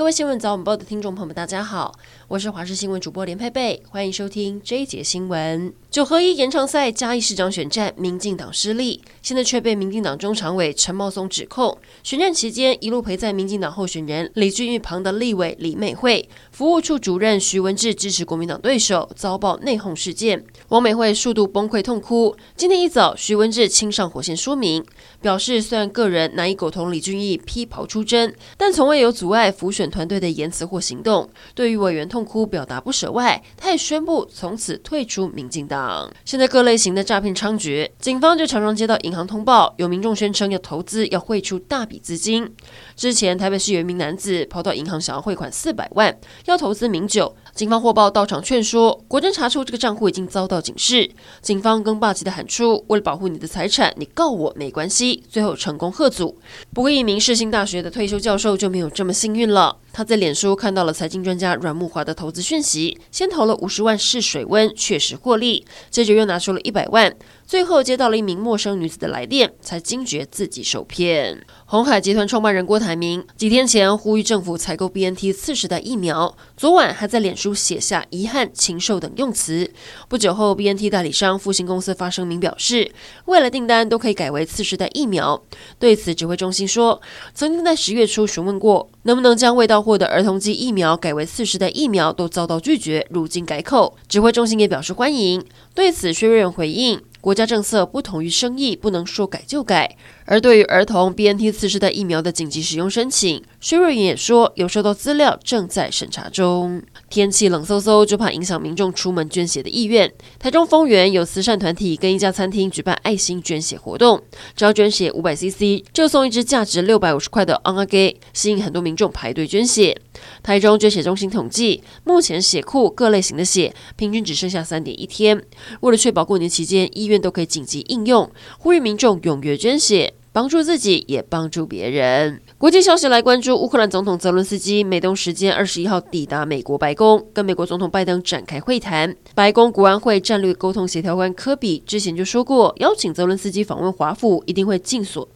各位新闻早晚报的听众朋友们，大家好，我是华视新闻主播连佩佩，欢迎收听这一节新闻。九合一延长赛嘉义市长选战，民进党失利，现在却被民进党中常委陈茂松指控，选战期间一路陪在民进党候选人李俊毅旁的立委李美惠、服务处主任徐文志支持国民党对手，遭曝内讧事件。王美惠数度崩溃痛哭。今天一早，徐文志亲上火线说明，表示虽然个人难以苟同李俊毅披袍出征，但从未有阻碍辅选团队的言辞或行动。对于委员痛哭表达不舍外，他也宣布从此退出民进党。现在各类型的诈骗猖獗，警方就常常接到银行通报，有民众宣称要投资，要汇出大笔资金。之前台北市有一名男子跑到银行想要汇款四百万，要投资名酒，警方获报到场劝说，果真查出这个账户已经遭到警示，警方更霸气的喊出：“为了保护你的财产，你告我没关系。”最后成功喝阻。不过一名世新大学的退休教授就没有这么幸运了。他在脸书看到了财经专家阮慕华的投资讯息，先投了五十万试水温，确实获利，接着又拿出了一百万，最后接到了一名陌生女子的来电，才惊觉自己受骗。鸿海集团创办人郭台铭几天前呼吁政府采购 BNT 次世代疫苗，昨晚还在脸书写下遗憾、禽兽等用词。不久后，BNT 代理商复星公司发声明表示，未来订单都可以改为次世代疫苗。对此，指挥中心说，曾经在十月初询问过，能不能将未到货的儿童剂疫苗改为四十代疫苗，都遭到拒绝。如今改口，指挥中心也表示欢迎。对此，薛瑞仁回应。国家政策不同于生意，不能说改就改。而对于儿童 BNT 次世代疫苗的紧急使用申请，薛瑞也说有收到资料，正在审查中。天气冷飕飕，就怕影响民众出门捐血的意愿。台中丰原有慈善团体跟一家餐厅举办爱心捐血活动，只要捐血五百 CC 就送一支价值六百五十块的昂阿给，吸引很多民众排队捐血。台中捐血中心统计，目前血库各类型的血平均只剩下三点一天。为了确保过年期间医院都可以紧急应用，呼吁民众踊跃捐血。帮助自己，也帮助别人。国际消息来关注，乌克兰总统泽伦斯基美东时间二十一号抵达美国白宫，跟美国总统拜登展开会谈。白宫国安会战略沟通协调官科比之前就说过，邀请泽伦斯基访问华府，一定会尽所。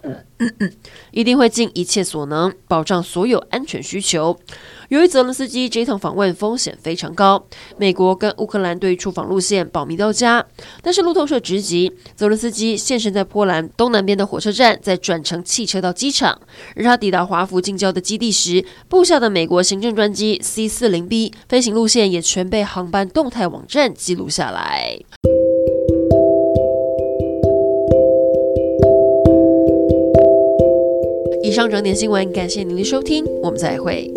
一定会尽一切所能保障所有安全需求。由于泽伦斯基这一趟访问风险非常高，美国跟乌克兰对出访路线保密到家。但是路透社直击，泽伦斯基现身在波兰东南边的火车站，再转乘汽车到机场。而他抵达华府近郊的基地时，布下的美国行政专机 C 四零 B 飞行路线也全被航班动态网站记录下来。上整点新闻，感谢您的收听，我们再会。